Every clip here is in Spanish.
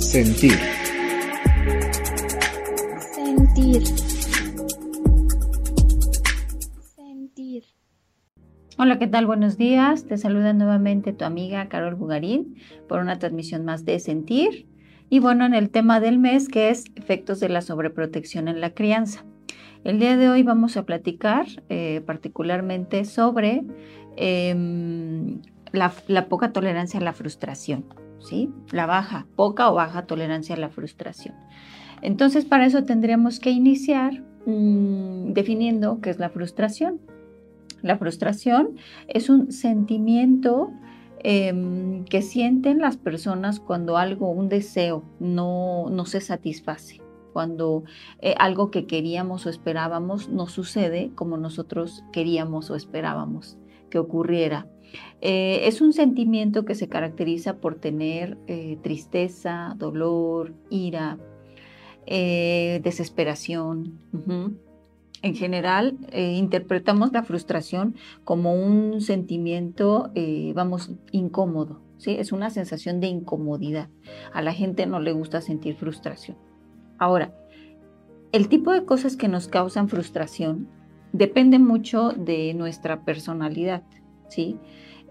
Sentir. Sentir. Sentir. Hola, ¿qué tal? Buenos días. Te saluda nuevamente tu amiga Carol Bugarín por una transmisión más de Sentir. Y bueno, en el tema del mes que es efectos de la sobreprotección en la crianza. El día de hoy vamos a platicar eh, particularmente sobre em, la, poca tolerancia a la frustración, ¿sí? La baja, poca o baja tolerancia a la frustración. Entonces, para eso tendríamos que iniciar mm, definiendo qué es la frustración. La frustración es un sentimiento em, que sienten las personas cuando algo, un deseo, no, no se satisface cuando eh, algo que queríamos o esperábamos no sucede como nosotros queríamos o esperábamos que ocurriera. Eh, es un sentimiento que se caracteriza por tener eh, tristeza, dolor, ira, desesperación. En general, interpretamos la frustración como un sentimiento, vamos, incómodo. ¿sí? Es una sensación de incomodidad. A la gente no le gusta sentir frustración. Ahora, el tipo de cosas que nos causan frustración depende mucho de nuestra personalidad, ¿sí?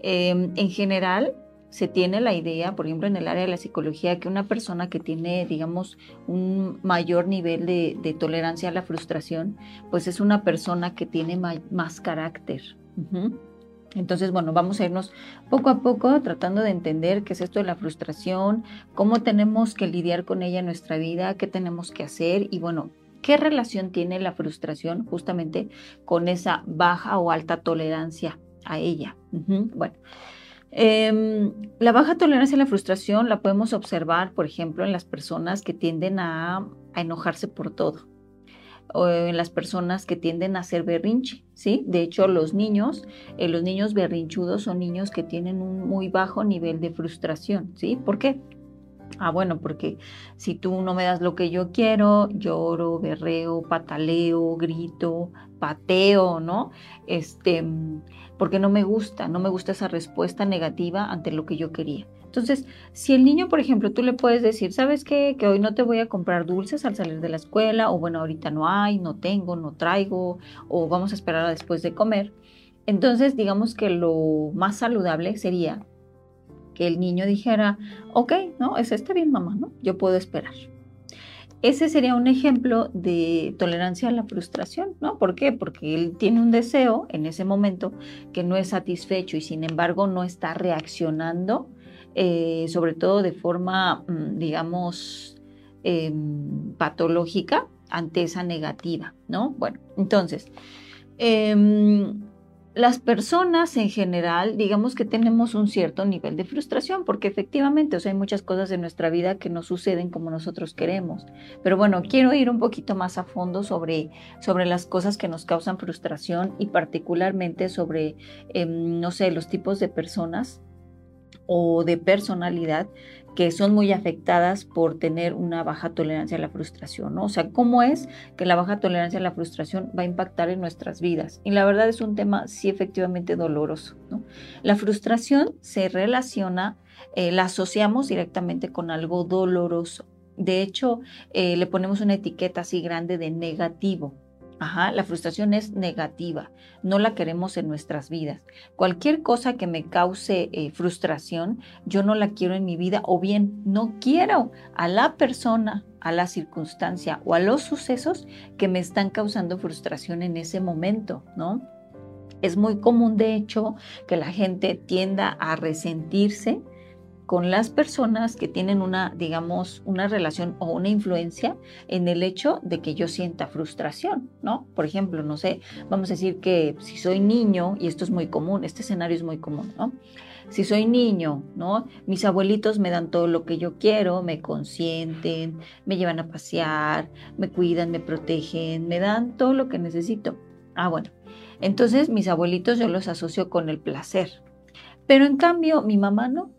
Em, en general, se tiene la idea, por ejemplo, en el área de la psicología, que una persona que tiene, digamos, un mayor nivel de, tolerancia a la frustración, pues es una persona que tiene más carácter. Entonces, bueno, vamos a irnos poco a poco tratando de entender qué es esto de la frustración, cómo tenemos que lidiar con ella en nuestra vida, qué tenemos que hacer y bueno, qué relación tiene la frustración justamente con esa baja o alta tolerancia a ella. Bueno, em, la baja tolerancia a la frustración la podemos observar, por ejemplo, en las personas que tienden a enojarse por todo o en las personas que tienden a hacer berrinche, ¿sí? De hecho, los niños, eh, los niños berrinchudos son niños que tienen un muy bajo nivel de frustración, ¿sí? ¿Por qué? Ah, bueno, porque si tú no me das lo que yo quiero, lloro, berreo, pataleo, grito, pateo, ¿no? Este, porque no me gusta, no me gusta esa respuesta negativa ante lo que yo quería. Entonces, si el niño, por ejemplo, tú le puedes decir, ¿sabes qué? Que hoy no te voy a comprar dulces al salir de la escuela, o bueno, ahorita no hay, no tengo, no traigo, o vamos a esperar a después de comer. Entonces, digamos que lo más saludable sería que el niño dijera, ok, no, es está bien, mamá, ¿no? Yo puedo esperar. Ese sería un ejemplo de tolerancia a la frustración, ¿no? ¿Por qué? Porque él tiene un deseo en ese momento que no es satisfecho y sin embargo no está reaccionando eh, sobre todo de forma, mm, digamos, em, patológica ante esa negativa, ¿no? Bueno, entonces, em, las personas en general, digamos que tenemos un cierto nivel de frustración, porque efectivamente, o sea, hay muchas cosas en nuestra vida que no suceden como nosotros queremos. Pero bueno, quiero ir un poquito más a fondo sobre, sobre las cosas que nos causan frustración y particularmente sobre, em, no sé, los tipos de personas o de personalidad que son muy afectadas por tener una baja tolerancia a la frustración, ¿no? O sea, ¿cómo es que la baja tolerancia a la frustración va a impactar en nuestras vidas? Y la verdad es un tema sí efectivamente doloroso. La frustración se relaciona, eh, la asociamos directamente con algo doloroso. De hecho, eh, le ponemos una etiqueta así grande de negativo, Ajá, la frustración es negativa, no la queremos en nuestras vidas. Cualquier cosa que me cause eh, frustración, yo no la quiero en mi vida o bien no quiero a la persona, a la circunstancia o a los sucesos que me están causando frustración en ese momento, ¿no? Es muy común, de hecho, que la gente tienda a resentirse con las personas que tienen una, digamos, una relación o una influencia en el hecho de que yo sienta frustración, ¿no? Por ejemplo, no sé, vamos a decir que si soy niño, y esto es muy común, este escenario es muy común, ¿no? Si soy niño, ¿no? Mis abuelitos me dan todo lo que yo quiero, me consienten, me llevan a pasear, me cuidan, me protegen, me dan todo lo que necesito. Ah, bueno. Entonces mis abuelitos yo los asocio con el placer. Pero en cambio mi mamá no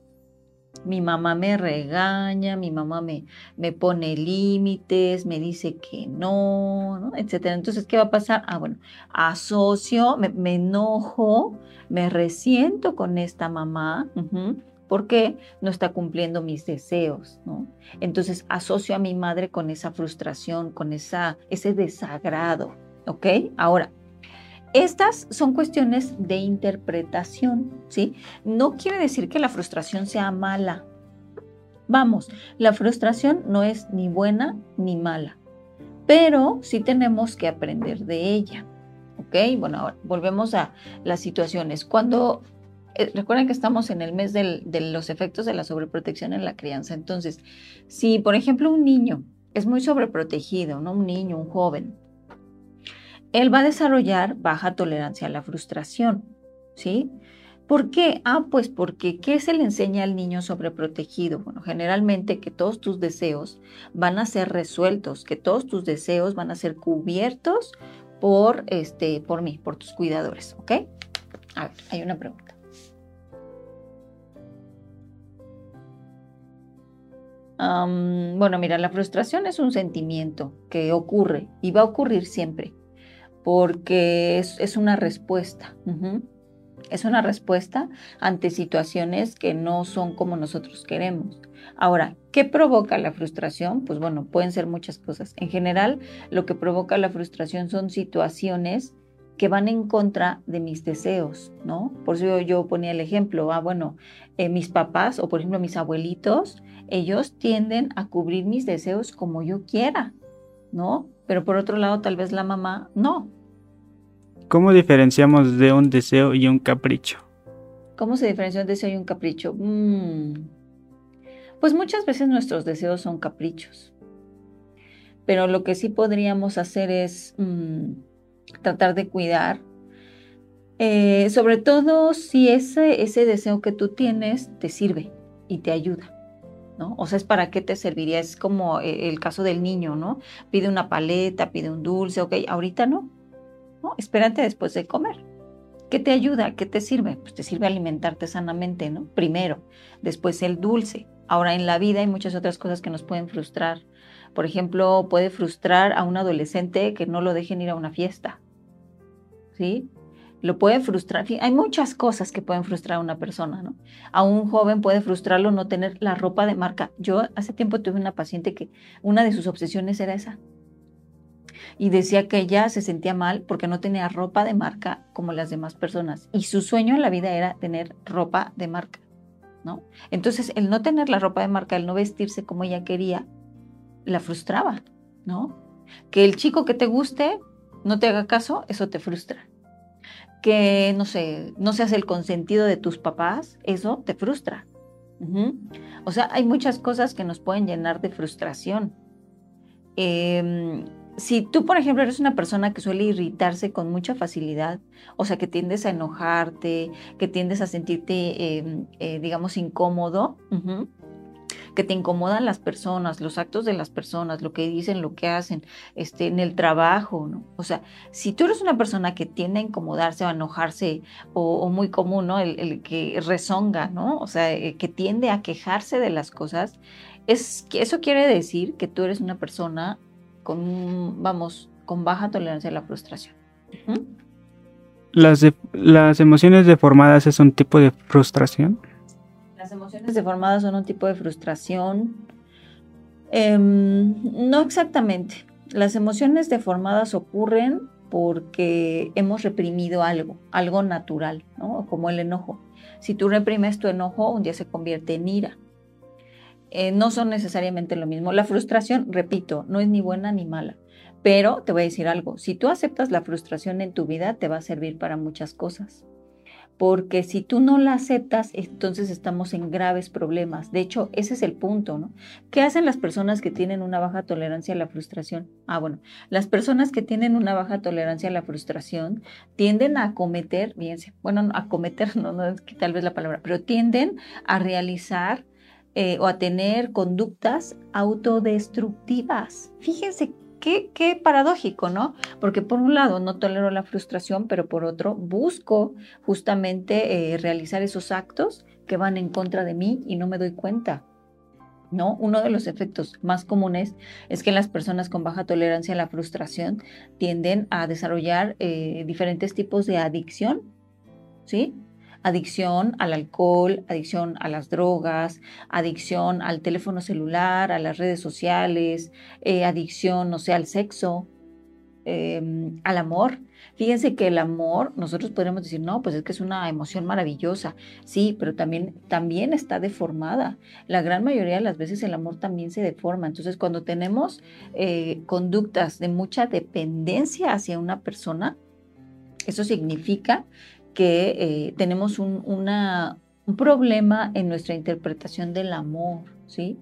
mi mamá me regaña, mi mamá me, me pone límites, me dice que no, ¿no? etcétera. Entonces, ¿qué va a pasar? Ah, bueno, asocio, me, enojo, me resiento con esta mamá, porque no está cumpliendo mis deseos, ¿no? Entonces asocio a mi madre con esa frustración, con esa, ese desagrado, ¿ok? Ahora, estas son cuestiones de interpretación, ¿sí? No quiere decir que la frustración sea mala. Vamos, la frustración no es ni buena ni mala, pero sí tenemos que aprender de ella. ¿Ok? Bueno, ahora volvemos a las situaciones. Cuando eh, recuerden que estamos en el mes de los efectos de la sobreprotección en la crianza. Entonces, si por ejemplo un niño es muy sobreprotegido, ¿no? Un niño, un joven, él va a desarrollar baja tolerancia a la frustración, ¿sí? ¿Por qué? Ah, pues porque ¿qué se le enseña al niño sobreprotegido? Bueno, generalmente que todos tus deseos van a ser resueltos, que todos tus deseos van a ser cubiertos por, este, por mí, por tus cuidadores, ¿ok? A ver, hay una pregunta. bueno, mira, la frustración es un sentimiento que ocurre y va a ocurrir siempre porque es, una respuesta. Es una respuesta ante situaciones que no son como nosotros queremos. Ahora, ¿qué provoca la frustración? Pues bueno, pueden ser muchas cosas. En general, lo que provoca la frustración son situaciones que van en contra de mis deseos, ¿no? Por eso yo, ponía el ejemplo, ah, bueno, eh, mis papás o por ejemplo mis abuelitos, ellos tienden a cubrir mis deseos como yo quiera, ¿no? Pero por otro lado, tal vez la mamá no, ¿Cómo diferenciamos de un deseo y un capricho? ¿Cómo se diferencia un deseo y un capricho? Mm. Pues muchas veces nuestros deseos son caprichos. Pero lo que sí podríamos hacer es mm, tratar de cuidar, eh, sobre todo si ese, ese deseo que tú tienes te sirve y te ayuda. ¿No? O sea, es para qué te serviría. Es como eh, el caso del niño, ¿no? Pide una paleta, pide un dulce, ok, ahorita no, ¿no? Espérate después de comer. ¿Qué te ayuda? ¿Qué te sirve? Pues te sirve alimentarte sanamente, ¿no? Primero, después el dulce. Ahora en la vida hay muchas otras cosas que nos pueden frustrar. Por ejemplo, puede frustrar a un adolescente que no lo dejen ir a una fiesta. ¿Sí? Lo puede frustrar. Hay muchas cosas que pueden frustrar a una persona, ¿no? A un joven puede frustrarlo no tener la ropa de marca. Yo hace tiempo tuve una paciente que una de sus obsesiones era esa, y decía que ella se sentía mal porque no tenía ropa de marca como las demás personas y su sueño en la vida era tener ropa de marca, ¿no? Entonces, el no tener la ropa de marca, el no vestirse como ella quería, la frustraba, ¿no? Que el chico que te guste no te haga caso, eso te frustra. Que, no sé, no seas el consentido de tus papás, eso te frustra. O sea, hay muchas cosas que nos pueden llenar de frustración. Eh, si tú, por ejemplo, eres una persona que suele irritarse con mucha facilidad, o sea, que tiendes a enojarte, que tiendes a sentirte, em, eh, digamos, incómodo, que te incomodan las personas, los actos de las personas, lo que dicen, lo que hacen, este, en el trabajo, ¿no? O sea, si tú eres una persona que tiende a incomodarse o a enojarse, o, muy común, ¿no? El, que rezonga, ¿no? O sea, eh, que tiende a quejarse de las cosas, es eso quiere decir que tú eres una persona con, vamos, con baja tolerancia a la frustración. las, ¿Las emociones deformadas es un tipo de frustración? Las emociones deformadas son un tipo de frustración. Em, no exactamente. Las emociones deformadas ocurren porque hemos reprimido algo, algo natural, ¿no? como el enojo. Si tú reprimes tu enojo, un día se convierte en ira. Eh, no son necesariamente lo mismo. La frustración, repito, no es ni buena ni mala. Pero te voy a decir algo, si tú aceptas la frustración en tu vida, te va a servir para muchas cosas. Porque si tú no la aceptas, entonces estamos en graves problemas. De hecho, ese es el punto, ¿no? ¿Qué hacen las personas que tienen una baja tolerancia a la frustración? Ah, bueno, las personas que tienen una baja tolerancia a la frustración tienden a cometer, fíjense, bueno, a cometer, no, no es que tal vez la palabra, pero tienden a realizar eh, o a tener conductas autodestructivas. Fíjense qué, paradójico, ¿no? Porque por un lado no tolero la frustración, pero por otro busco justamente eh, realizar esos actos que van en contra de mí y no me doy cuenta. ¿No? Uno de los efectos más comunes es que las personas con baja tolerancia a la frustración tienden a desarrollar eh, diferentes tipos de adicción, ¿sí? Adicción al alcohol, adicción a las drogas, adicción al teléfono celular, a las redes sociales, eh, adicción, no sé, al sexo, em, al amor. Fíjense que el amor, nosotros podríamos decir, no, pues es que es una emoción maravillosa, sí, pero también, también está deformada. La gran mayoría de las veces el amor también se deforma. Entonces, cuando tenemos eh, conductas de mucha dependencia hacia una persona, eso significa que eh, tenemos un, problema en nuestra interpretación del amor, ¿sí?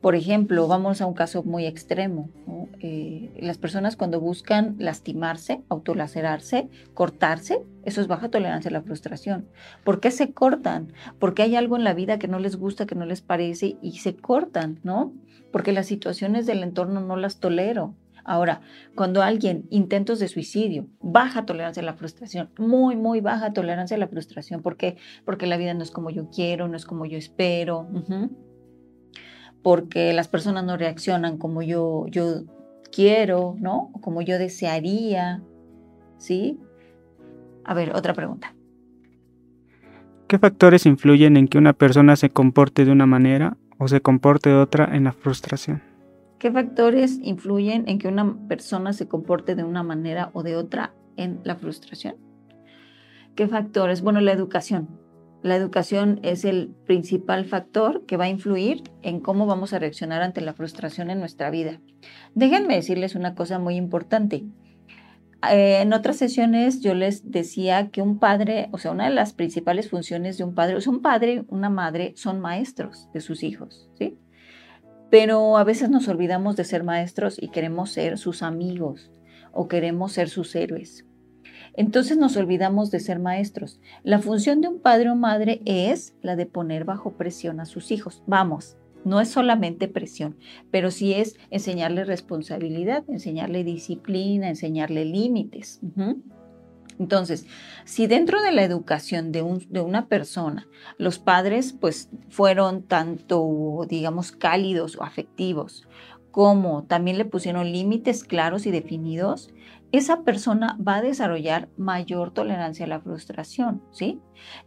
Por ejemplo, vamos a un caso muy extremo. Eh, las personas cuando buscan lastimarse, autolacerarse, cortarse, eso es baja tolerancia a la frustración. ¿Por qué se cortan? Porque hay algo en la vida que no les gusta, que no les parece y se cortan, ¿no? Porque las situaciones del entorno no las tolero. Ahora, cuando alguien intentos de suicidio, baja tolerancia a la frustración, muy, muy baja tolerancia a la frustración. ¿Por qué? Porque la vida no es como yo quiero, no es como yo espero porque las personas no reaccionan como yo, yo quiero, ¿no? Como yo desearía, ¿sí? A ver, otra pregunta. ¿Qué factores influyen en que una persona se comporte de una manera o se comporte de otra en la frustración? ¿Qué factores influyen en que una persona se comporte de una manera o de otra en la frustración? ¿Qué factores? Bueno, la educación. La educación es el principal factor que va a influir en cómo vamos a reaccionar ante la frustración en nuestra vida. Déjenme decirles una cosa muy importante. Eh, en otras sesiones yo les decía que un padre, o sea, una de las principales funciones de un padre, o sea, un padre, una madre son maestros de sus hijos, ¿sí? Pero a veces nos olvidamos de ser maestros y queremos ser sus amigos o queremos ser sus héroes entonces nos olvidamos de ser maestros. La función de un padre o madre es la de poner bajo presión a sus hijos. Vamos, no es solamente presión, pero sí es enseñarle responsabilidad, enseñarle disciplina, enseñarle límites. Entonces, si dentro de la educación de, de, una persona los padres pues fueron tanto, digamos, cálidos o afectivos, como también le pusieron límites claros y definidos, esa persona va a desarrollar mayor tolerancia a la frustración, ¿sí?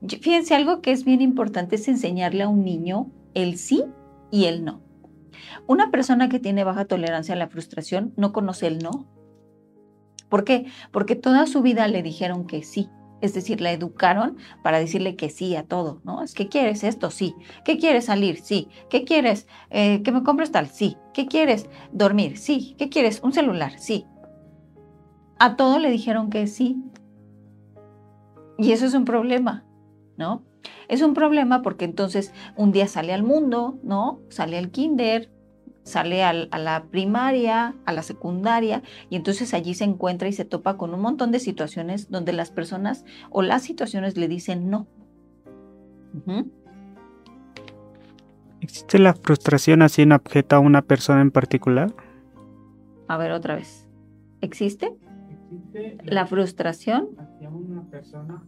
Fíjense, algo que es bien importante es enseñarle a un niño el sí y el no. Una persona que tiene baja tolerancia a la frustración no conoce el no. ¿Por qué? Porque toda su vida le dijeron que sí. Es decir, la educaron para decirle que sí a todo, ¿no? Es que quieres esto, sí. ¿Qué quieres salir? Sí. ¿Qué quieres? Eh, que me compres tal, sí. ¿Qué quieres? Dormir, sí. ¿Qué quieres? Un celular, sí. A todo le dijeron que sí. Y eso es un problema, ¿no? Es un problema porque entonces un día sale al mundo, ¿no? Sale al kinder, sale a la primaria, a la secundaria, y entonces allí se encuentra y se topa con un montón de situaciones donde las personas o las situaciones le dicen no. ¿Existe la frustración así en objeto a una persona en particular? A ver, otra vez. ¿Existe? la frustración hacia una persona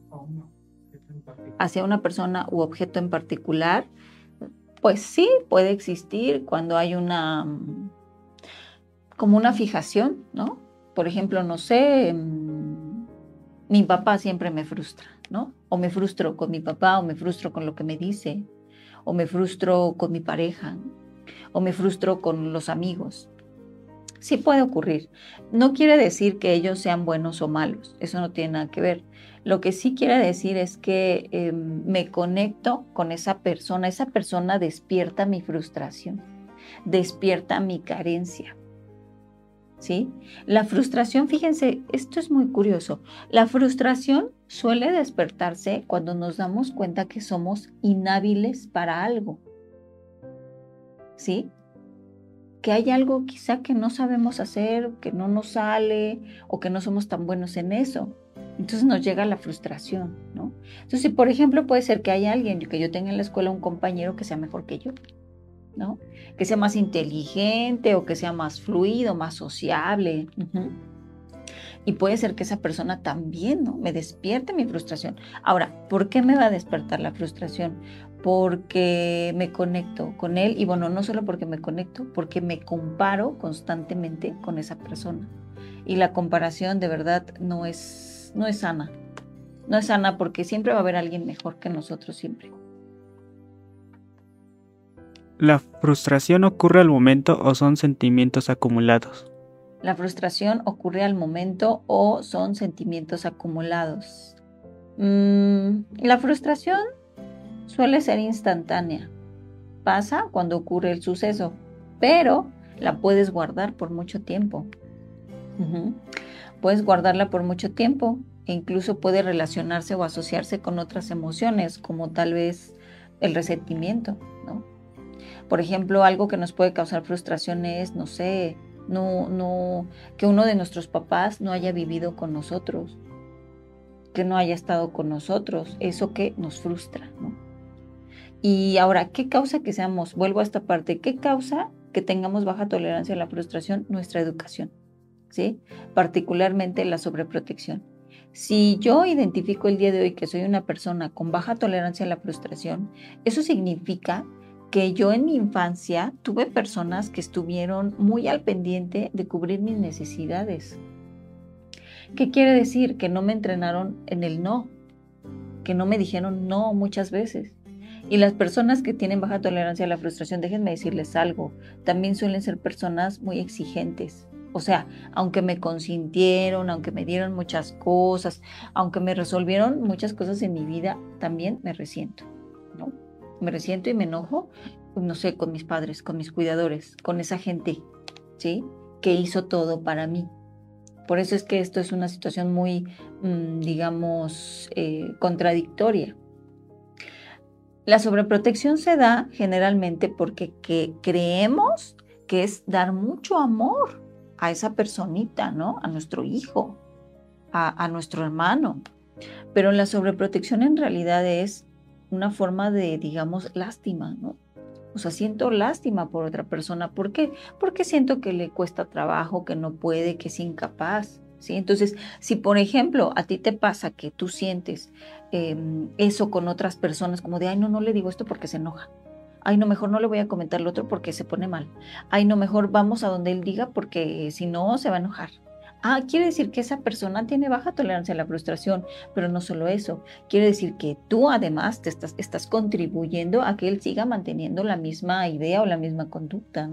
hacia una persona u objeto en particular, pues sí puede existir cuando hay una como una fijación, ¿no? Por ejemplo, no sé, mm, mi papá siempre me frustra, ¿no? O me frustro con mi papá, o me frustro con lo que me dice, o me frustro con mi pareja, o me frustro con los amigos. Sí puede ocurrir. No quiere decir que ellos sean buenos o malos, eso no tiene nada que ver. Lo que sí quiere decir es que em, me conecto con esa persona, esa persona despierta mi frustración, despierta mi carencia. ¿Sí? La frustración, fíjense, esto es muy curioso. La frustración suele despertarse cuando nos damos cuenta que somos inhábiles para algo. ¿Sí? Que hay algo quizá que no sabemos hacer, que no nos sale o que no somos tan buenos en eso. Entonces nos llega la frustración, ¿no? Entonces, por ejemplo, puede ser que haya alguien, que yo tenga en la escuela un compañero que sea mejor que yo, ¿no? Que sea más inteligente o que sea más fluido, más sociable. Y puede ser que esa persona también, ¿no? Me despierte mi frustración. Ahora, ¿por qué me va a despertar la frustración? Porque me conecto con él y bueno, no solo porque me conecto, porque me comparo constantemente con esa persona. Y la comparación de verdad no es, no es sana. No es sana porque siempre va a haber alguien mejor que nosotros, siempre. ¿La frustración ocurre al momento o son sentimientos acumulados? La frustración ocurre al momento o son sentimientos acumulados. Mm, la frustración suele ser instantánea. Pasa cuando ocurre el suceso, pero la puedes guardar por mucho tiempo. Puedes guardarla por mucho tiempo e incluso puede relacionarse o asociarse con otras emociones, como tal vez el resentimiento, ¿no? Por ejemplo, algo que nos puede causar frustración es, no sé, no, no, que uno de nuestros papás no haya vivido con nosotros, que no haya estado con nosotros, eso que nos frustra, ¿no? Y ahora, ¿qué causa que seamos, vuelvo a esta parte, qué causa que tengamos baja tolerancia a la frustración? Nuestra educación, ¿sí? Particularmente la sobreprotección. Si yo identifico el día de hoy que soy una persona con baja tolerancia a la frustración, eso significa que yo en mi infancia tuve personas que estuvieron muy al pendiente de cubrir mis necesidades. ¿Qué quiere decir? Que no me entrenaron en el no, que no me dijeron no muchas veces. Y las personas que tienen baja tolerancia a la frustración, déjenme decirles algo, también suelen ser personas muy exigentes. O sea, aunque me consintieron, aunque me dieron muchas cosas, aunque me resolvieron muchas cosas en mi vida, también me resiento, ¿no? Me resiento y me enojo, no sé, con mis padres, con mis cuidadores, con esa gente, ¿sí? Que hizo todo para mí. Por eso es que esto es una situación muy, mm, digamos, eh, contradictoria. La sobreprotección se da generalmente porque creemos que es dar mucho amor a esa personita, ¿no? A nuestro hijo, a, nuestro hermano. Pero la sobreprotección en realidad es una forma de, digamos, lástima, ¿no? O sea, siento lástima por otra persona. ¿Por qué? Porque siento que le cuesta trabajo, que no puede, que es incapaz. ¿Sí? Entonces, si por ejemplo a ti te pasa que tú sientes em, eso con otras personas, como de, ay, no, no le digo esto porque se enoja ay, no, mejor no le voy a comentar lo otro porque se pone mal. Ay, no, mejor vamos a donde él diga porque si no se va a enojar. Ah, quiere decir que esa persona tiene baja tolerancia a la frustración, pero no solo eso, quiere decir que tú además te estás, estás contribuyendo a que él siga manteniendo la misma idea o la misma conducta.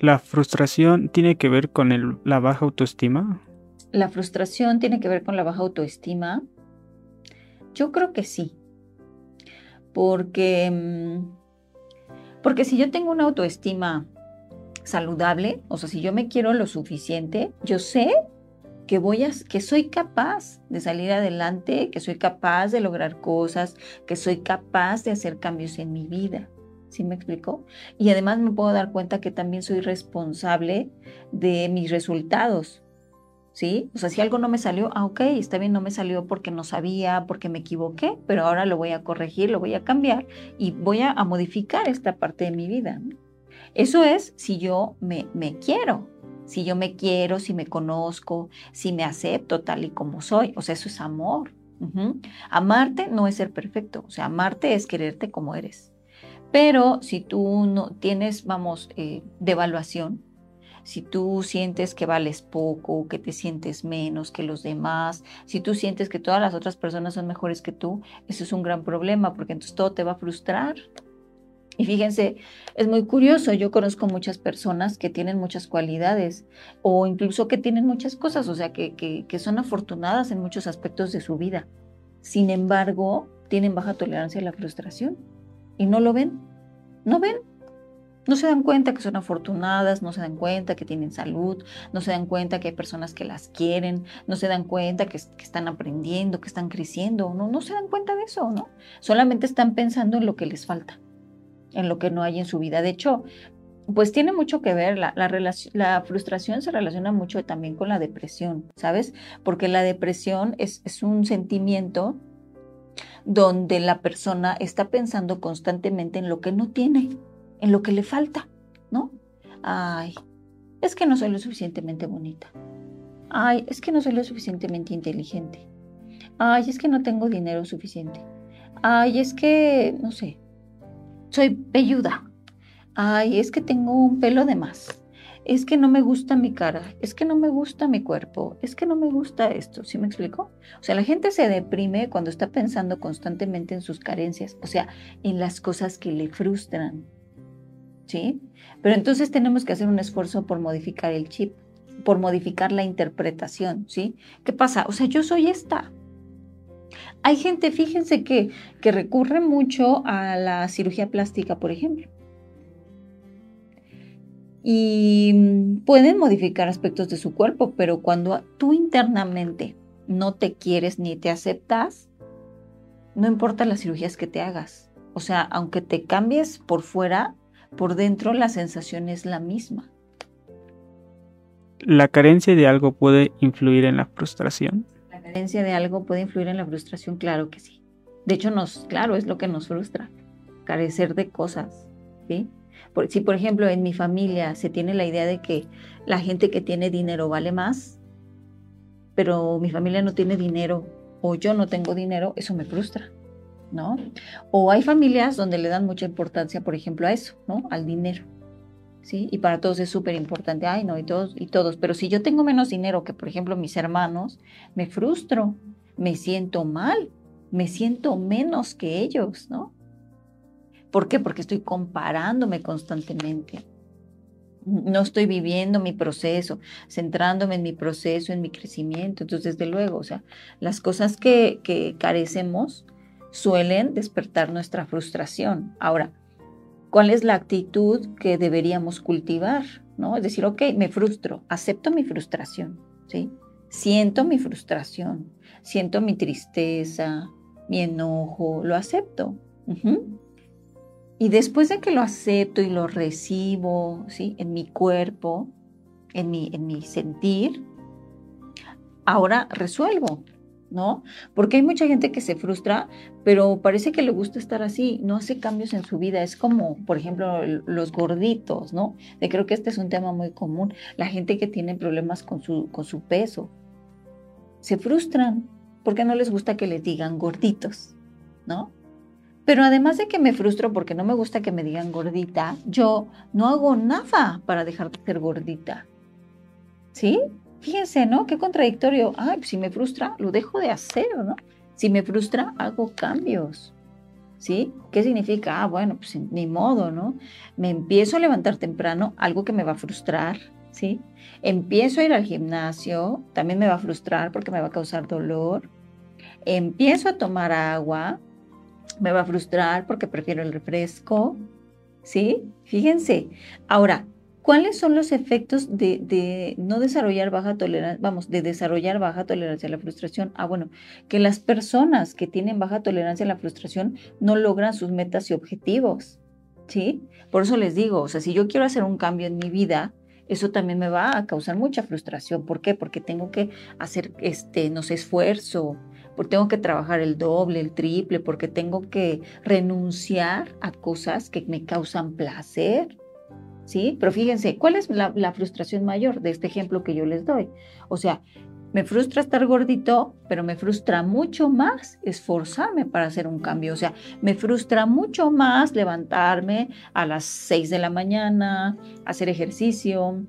¿La frustración tiene que ver con la baja autoestima? ¿La frustración tiene que ver con la baja autoestima? Yo creo que sí porque, mm, porque si yo tengo una autoestima saludable, o sea, si yo me quiero lo suficiente, yo sé que voy a, que soy capaz de salir adelante, que soy capaz de lograr cosas, que soy capaz de hacer cambios en mi vida. ¿Sí me explico? Y además me puedo dar cuenta que también soy responsable de mis resultados. ¿sí? O sea, si algo no me salió, ah, ok, está bien, no me salió porque no sabía, porque me equivoqué, pero ahora lo voy a corregir, lo voy a cambiar y voy a, modificar esta parte de mi vida. Eso es si yo me, me quiero, si yo me quiero, si me conozco, si me acepto tal y como soy. O sea, eso es amor. Amarte no es ser perfecto, o sea, amarte es quererte como eres. Pero si tú no tienes, vamos, eh, devaluación, si tú sientes que vales poco, que te sientes menos que los demás, si tú sientes que todas las otras personas son mejores que tú, eso es un gran problema porque entonces todo te va a frustrar. Y fíjense, es muy curioso, yo conozco muchas personas que tienen muchas cualidades o incluso que tienen muchas cosas, o sea, que, que son afortunadas en muchos aspectos de su vida. Sin embargo, tienen baja tolerancia a la frustración y no lo ven, no ven, no se dan cuenta que son afortunadas, no se dan cuenta que tienen salud, no se dan cuenta que hay personas que las quieren, no se dan cuenta que, están aprendiendo, que están creciendo, no, no se dan cuenta de eso, ¿no? Solamente están pensando en lo que les falta, en lo que no hay en su vida. De hecho, pues tiene mucho que ver, la, la, frustración se relaciona mucho también con la depresión, ¿sabes? Porque la depresión es, es un sentimiento donde la persona está pensando constantemente en lo que no tiene en lo que le falta, ¿no? Ay, es que no soy lo suficientemente bonita. Ay, es que no soy lo suficientemente inteligente. Ay, es que no tengo dinero suficiente. Ay, es que, no sé, soy pelluda. Ay, es que tengo un pelo de más. Es que no me gusta mi cara, es que no me gusta mi cuerpo, es que no me gusta esto, ¿sí me explico? O sea, la gente se deprime cuando está pensando constantemente en sus carencias, o sea, en las cosas que le frustran, ¿sí? Pero entonces tenemos que hacer un esfuerzo por modificar el chip, por modificar la interpretación, ¿sí? ¿Qué pasa? O sea, yo soy esta. Hay gente, fíjense que, que recurre mucho a la cirugía plástica, por ejemplo y mm, pueden modificar aspectos de su cuerpo, pero cuando tú internamente no te quieres ni te aceptas, no importa las cirugías que te hagas. O sea, aunque te cambies por fuera, por dentro la sensación es la misma. ¿La carencia de algo puede influir en la frustración? La carencia de algo puede influir en la frustración, claro que sí. De hecho, nos, claro, es lo que nos frustra, carecer de cosas, ¿sí? Si, por ejemplo, en mi familia se tiene la idea de que la gente que tiene dinero vale más, pero mi familia no tiene dinero o yo no tengo dinero, eso me frustra, ¿no? O hay familias donde le dan mucha importancia, por ejemplo, a eso, ¿no? Al dinero. ¿Sí? Y para todos es súper importante, ay, no, y todos, y todos, pero si yo tengo menos dinero que, por ejemplo, mis hermanos, me frustro, me siento mal, me siento menos que ellos, ¿no? ¿Por qué? Porque estoy comparándome constantemente. No estoy viviendo mi proceso, centrándome en mi proceso, en mi crecimiento. Entonces, desde luego, o sea, las cosas que, carecemos suelen despertar nuestra frustración. Ahora, ¿cuál es la actitud que deberíamos cultivar? ¿No? Es decir, ok, me frustro, acepto mi frustración, ¿sí? Siento mi frustración, siento mi tristeza, mi enojo, lo acepto. Y después de que lo acepto y lo recibo, ¿sí? En mi cuerpo, en mi, en mi sentir, ahora resuelvo, ¿no? Porque hay mucha gente que se frustra, pero parece que le gusta estar así, no hace cambios en su vida. Es como, por ejemplo, los gorditos, ¿no? Creo que este es un tema muy común. La gente que tiene problemas con su, con su peso, se frustran porque no les gusta que les digan gorditos, ¿no? Pero además de que me frustro porque no me gusta que me digan gordita, yo no hago nada para dejar de ser gordita. ¿Sí? Fíjense, ¿no? Qué contradictorio. Ay, pues si me frustra, lo dejo de hacer, ¿no? Si me frustra, hago cambios. ¿Sí? ¿Qué significa? Ah, bueno, pues ni modo, ¿no? Me empiezo a levantar temprano, algo que me va a frustrar, ¿sí? Empiezo a ir al gimnasio, también me va a frustrar porque me va a causar dolor. Empiezo a tomar agua, me va a frustrar porque prefiero el refresco, ¿sí? Fíjense. Ahora, ¿cuáles son los efectos de, no desarrollar baja tolerancia, vamos, de desarrollar baja tolerancia a la frustración? Ah, bueno, que las personas que tienen baja tolerancia a la frustración no logran sus metas y objetivos, ¿sí? Por eso les digo, o sea, si yo quiero hacer un cambio en mi vida, eso también me va a causar mucha frustración. ¿Por qué? Porque tengo que hacer, este, no sé, esfuerzo, porque tengo que trabajar el doble, el triple, porque tengo que renunciar a cosas que me causan placer. ¿Sí? Pero fíjense, ¿cuál es la, frustración mayor de este ejemplo que yo les doy? O sea, me frustra estar gordito, pero me frustra mucho más esforzarme para hacer un cambio. O sea, me frustra mucho más levantarme a las 6 de la mañana, hacer ejercicio,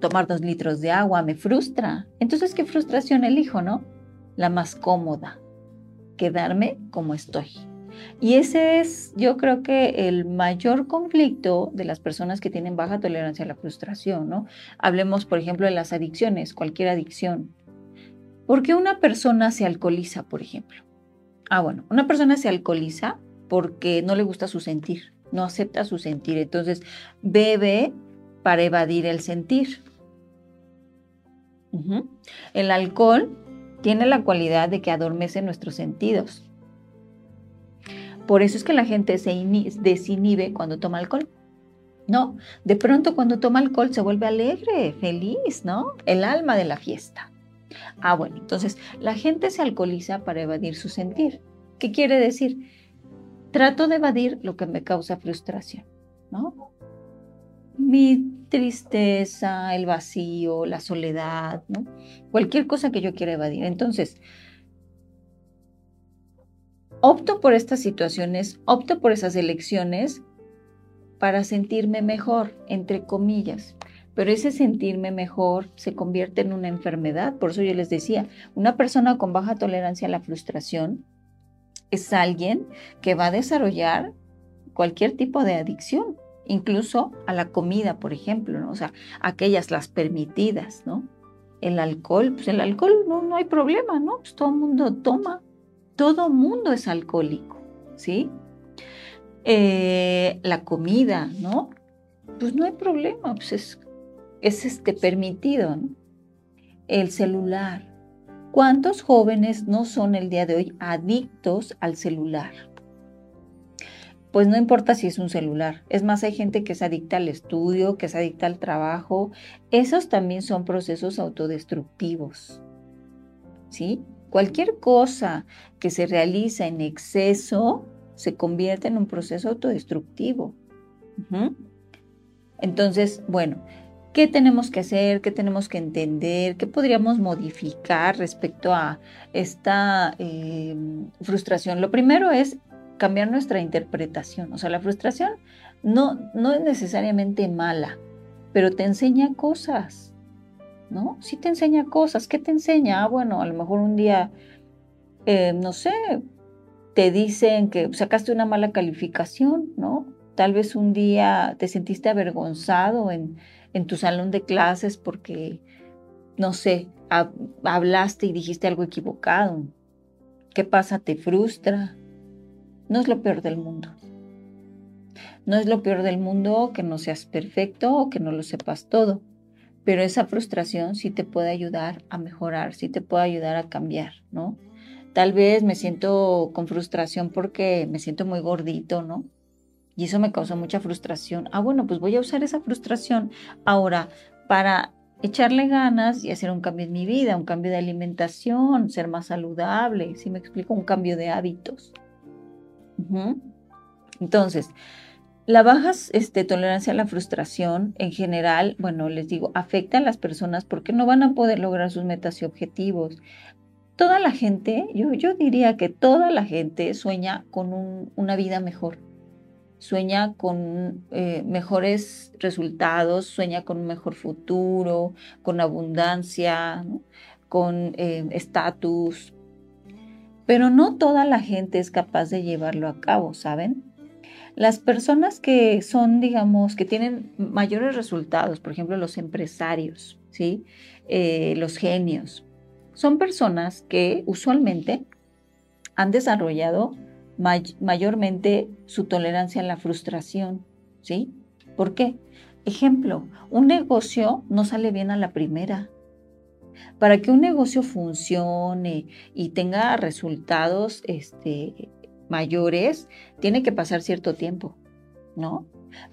tomar dos litros de agua. Me frustra. Entonces, ¿qué frustración elijo, no? La más cómoda, quedarme como estoy. Y ese es, yo creo que el mayor conflicto de las personas que tienen baja tolerancia a la frustración, ¿no? Hablemos, por ejemplo, de las adicciones, cualquier adicción. ¿Por qué una persona se alcoholiza, por ejemplo? Ah, bueno, una persona se alcoholiza porque no le gusta su sentir, no acepta su sentir, entonces bebe para evadir el sentir. El alcohol tiene la cualidad de que adormece nuestros sentidos. Por eso es que la gente se desinhibe cuando toma alcohol. No, de pronto cuando toma alcohol se vuelve alegre, feliz, ¿no? El alma de la fiesta. Ah, bueno, entonces la gente se alcoholiza para evadir su sentir. ¿Qué quiere decir? Trato de evadir lo que me causa frustración, ¿no? Mi tristeza, el vacío, la soledad, ¿no? Cualquier cosa que yo quiera evadir. Entonces, opto por estas situaciones, opto por esas elecciones para sentirme mejor, entre comillas. pero ese sentirme mejor se convierte en una enfermedad. Por eso yo les decía, una persona con baja tolerancia a la frustración es alguien que va a desarrollar cualquier tipo de adicción, incluso a la comida, por ejemplo, ¿no? O sea, aquellas las permitidas, ¿no? El alcohol, pues el alcohol no, no hay problema, ¿no? Pues todo el mundo toma, todo mundo es alcohólico, ¿sí? Eh, la comida, ¿no? Pues no hay problema, pues es, es este, permitido, ¿no? El celular. ¿Cuántos jóvenes no son el día de hoy adictos al celular? Pues no importa si es un celular. Es más, hay gente que es adicta al estudio, que es adicta al trabajo. Esos también son procesos autodestructivos. ¿Sí? Cualquier cosa que se realiza en exceso se convierte en un proceso autodestructivo. Entonces, bueno, ¿qué tenemos que hacer? ¿Qué tenemos que entender? ¿Qué podríamos modificar respecto a esta eh, frustración? Lo primero es cambiar nuestra interpretación. O sea, la frustración no, no es necesariamente mala, pero te enseña cosas, ¿no? Sí te enseña cosas. ¿Qué te enseña? Ah, bueno, a lo mejor un día, eh, no sé, te dicen que sacaste una mala calificación, ¿no? Tal vez un día te sentiste avergonzado en, en tu salón de clases porque, no sé, hablaste y dijiste algo equivocado. ¿Qué pasa? ¿Te frustra? No es lo peor del mundo. No es lo peor del mundo que no seas perfecto o que no lo sepas todo, pero esa frustración sí te puede ayudar a mejorar, sí te puede ayudar a cambiar, ¿no? Tal vez me siento con frustración porque me siento muy gordito, ¿no? Y eso me causó mucha frustración. Ah, bueno, pues voy a usar esa frustración ahora para echarle ganas y hacer un cambio en mi vida, un cambio de alimentación, ser más saludable, si me explico, un cambio de hábitos. Entonces, la baja este, tolerancia a la frustración en general, bueno, les digo, afecta a las personas porque no van a poder lograr sus metas y objetivos. Toda la gente, yo, diría que toda la gente sueña con una vida mejor, sueña con eh, mejores resultados, sueña con un mejor futuro, con abundancia, con eh, estatus, pero no toda la gente es capaz de llevarlo a cabo, ¿saben? Las personas que son, digamos, que tienen mayores resultados, por ejemplo, los empresarios, ¿sí? Eh, los genios, son personas que usualmente han desarrollado mayormente su tolerancia a la frustración, ¿sí? ¿Por qué? Ejemplo, un negocio no sale bien a la primera. Para que un negocio funcione y tenga resultados este, mayores, tiene que pasar cierto tiempo, ¿no?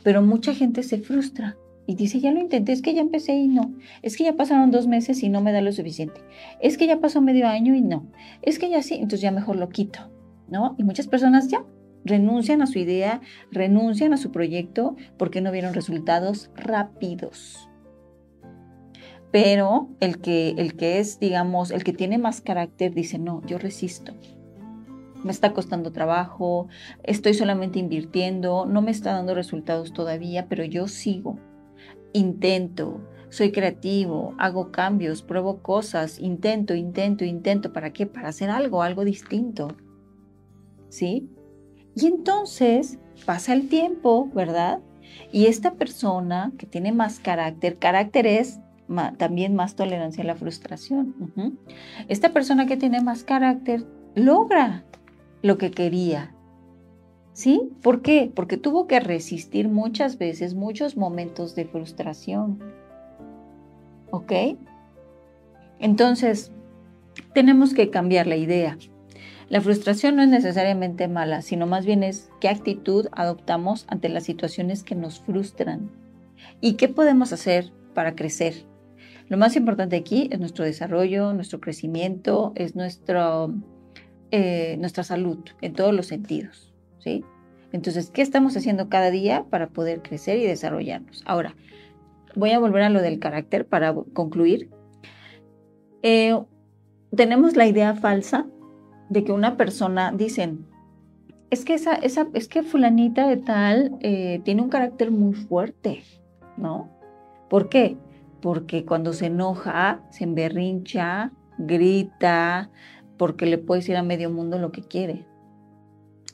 Pero mucha gente se frustra y dice, ya lo intenté, es que ya empecé y no. Es que ya pasaron dos meses y no me da lo suficiente. Es que ya pasó medio año y no. Es que ya sí, entonces ya mejor lo quito, ¿no? Y muchas personas ya renuncian a su idea, renuncian a su proyecto porque no vieron resultados rápidos. Pero el que, el que es, digamos, el que tiene más carácter dice, no, yo resisto. Me está costando trabajo, estoy solamente invirtiendo, no me está dando resultados todavía, pero yo sigo intento, soy creativo, hago cambios, pruebo cosas, intento, intento, intento. ¿Para qué? Para hacer algo, algo distinto. ¿Sí? Y entonces pasa el tiempo, ¿verdad? Y esta persona que tiene más carácter, carácter es también más tolerancia a la frustración. Esta persona que tiene más carácter logra lo que quería, ¿Sí? ¿Por qué? Porque tuvo que resistir muchas veces muchos momentos de frustración. ¿Ok? Entonces, tenemos que cambiar la idea. La frustración no es necesariamente mala, sino más bien es qué actitud adoptamos ante las situaciones que nos frustran y qué podemos hacer para crecer. Lo más importante aquí es nuestro desarrollo, nuestro crecimiento, es nuestro, eh, nuestra salud en todos los sentidos. ¿sí? Entonces, ¿qué estamos haciendo cada día para poder crecer y desarrollarnos? Ahora, voy a volver a lo del carácter para concluir. Eh, tenemos la idea falsa de que una persona, dicen, es que esa, esa es que fulanita de tal eh, tiene un carácter muy fuerte, ¿no? ¿Por qué? Porque cuando se enoja, se emberrincha, grita, porque le puede decir a medio mundo lo que quiere.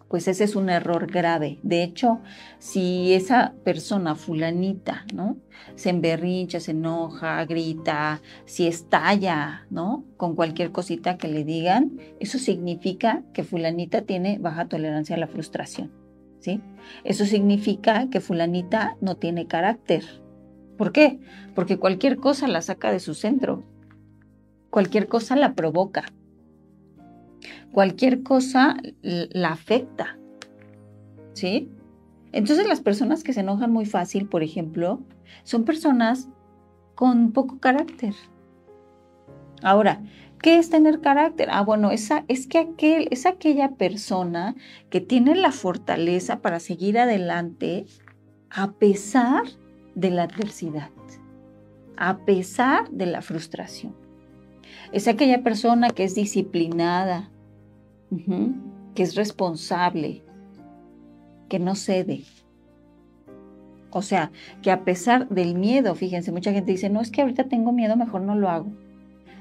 Pues ese es un error grave. De hecho, si esa persona fulanita, ¿no? Se emberrincha, se enoja, grita, si estalla, ¿no? Con cualquier cosita que le digan, eso significa que fulanita tiene baja tolerancia a la frustración, ¿sí? Eso significa que fulanita no tiene carácter. ¿Por qué? Porque cualquier cosa la saca de su centro. Cualquier cosa la provoca cualquier cosa la afecta. ¿Sí? Entonces las personas que se enojan muy fácil, por ejemplo, son personas con poco carácter. Ahora, ¿qué es tener carácter? Ah, bueno, es que es aquella persona que tiene la fortaleza para seguir adelante a pesar de la adversidad, a pesar de la frustración. Es aquella persona que es disciplinada, que es responsable, que no cede. O sea, que a pesar del miedo, fíjense, mucha gente dice, no, es que ahorita tengo miedo, mejor no lo hago.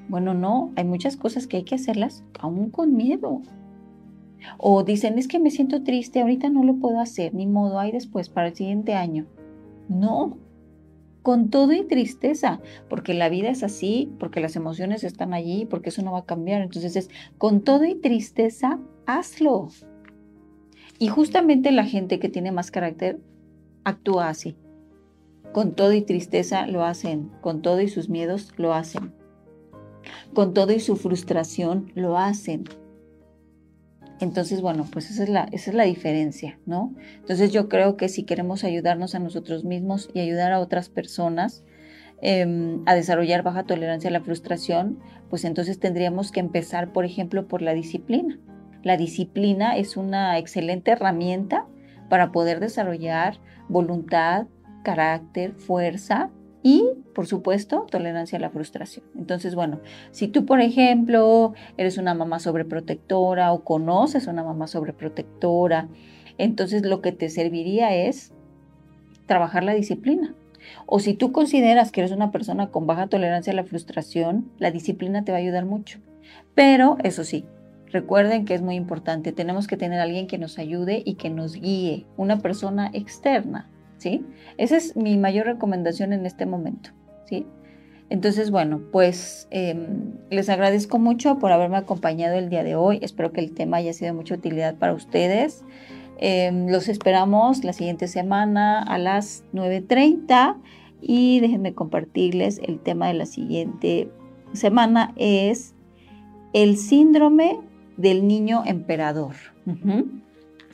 Bueno, no, hay muchas cosas que hay que hacerlas aún con miedo. O dicen, es que me siento triste, ahorita no lo puedo hacer, ni modo, hay después para el siguiente año. No, con todo y tristeza, porque la vida es así, porque las emociones están allí, porque eso no va a cambiar. Entonces es, con todo y tristeza, hazlo. Y justamente la gente que tiene más carácter actúa así. Con todo y tristeza lo hacen, con todo y sus miedos lo hacen, con todo y su frustración lo hacen. Entonces, bueno, pues esa es, la, esa es la diferencia, ¿no? Entonces yo creo que si queremos ayudarnos a nosotros mismos y ayudar a otras personas em, a desarrollar baja tolerancia a la frustración, pues entonces tendríamos que empezar, por ejemplo, por la disciplina. La disciplina es una excelente herramienta para poder desarrollar voluntad, carácter, fuerza y, por supuesto, tolerancia a la frustración. Entonces, bueno, si tú, por ejemplo, eres una mamá sobreprotectora o conoces una mamá sobreprotectora, entonces lo que te serviría es trabajar la disciplina. O si tú consideras que eres una persona con baja tolerancia a la frustración, la disciplina te va a ayudar mucho. Pero, eso sí, recuerden que es muy importante, tenemos que tener alguien que nos ayude y que nos guíe, una persona externa, Esa es mi mayor recomendación en este momento, ¿sí? Entonces, bueno, pues em, les agradezco mucho por haberme acompañado el día de hoy. Espero que el tema haya sido de mucha utilidad para ustedes. Em, los esperamos la siguiente semana a las 9.30 y déjenme compartirles el tema de la siguiente semana es el síndrome del niño emperador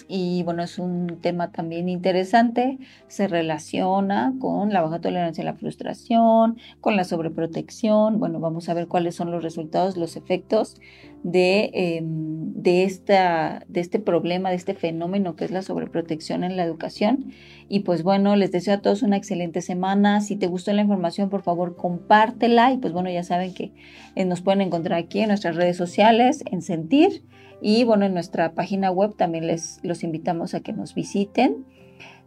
y bueno, es un tema también interesante, se relaciona con la baja tolerancia a la frustración, con la sobreprotección, bueno, vamos a ver cuáles son los resultados, los efectos de, em, de, esta, de este problema, de este fenómeno que es la sobreprotección en la educación. Y pues bueno, les deseo a todos una excelente semana. Si te gustó la información, por favor, compártela. Y pues bueno, ya saben que eh, nos pueden encontrar aquí en nuestras redes sociales, en Sentir. Y bueno, en nuestra página web también les los invitamos a que nos visiten.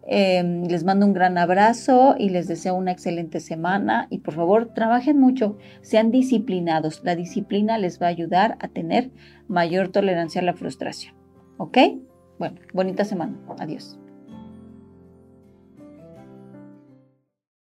Em, les mando un gran abrazo y les deseo una excelente semana y por favor trabajen mucho, sean disciplinados. La disciplina les va a ayudar a tener mayor tolerancia a la frustración. ¿Ok? Bueno, bonita semana. Adiós.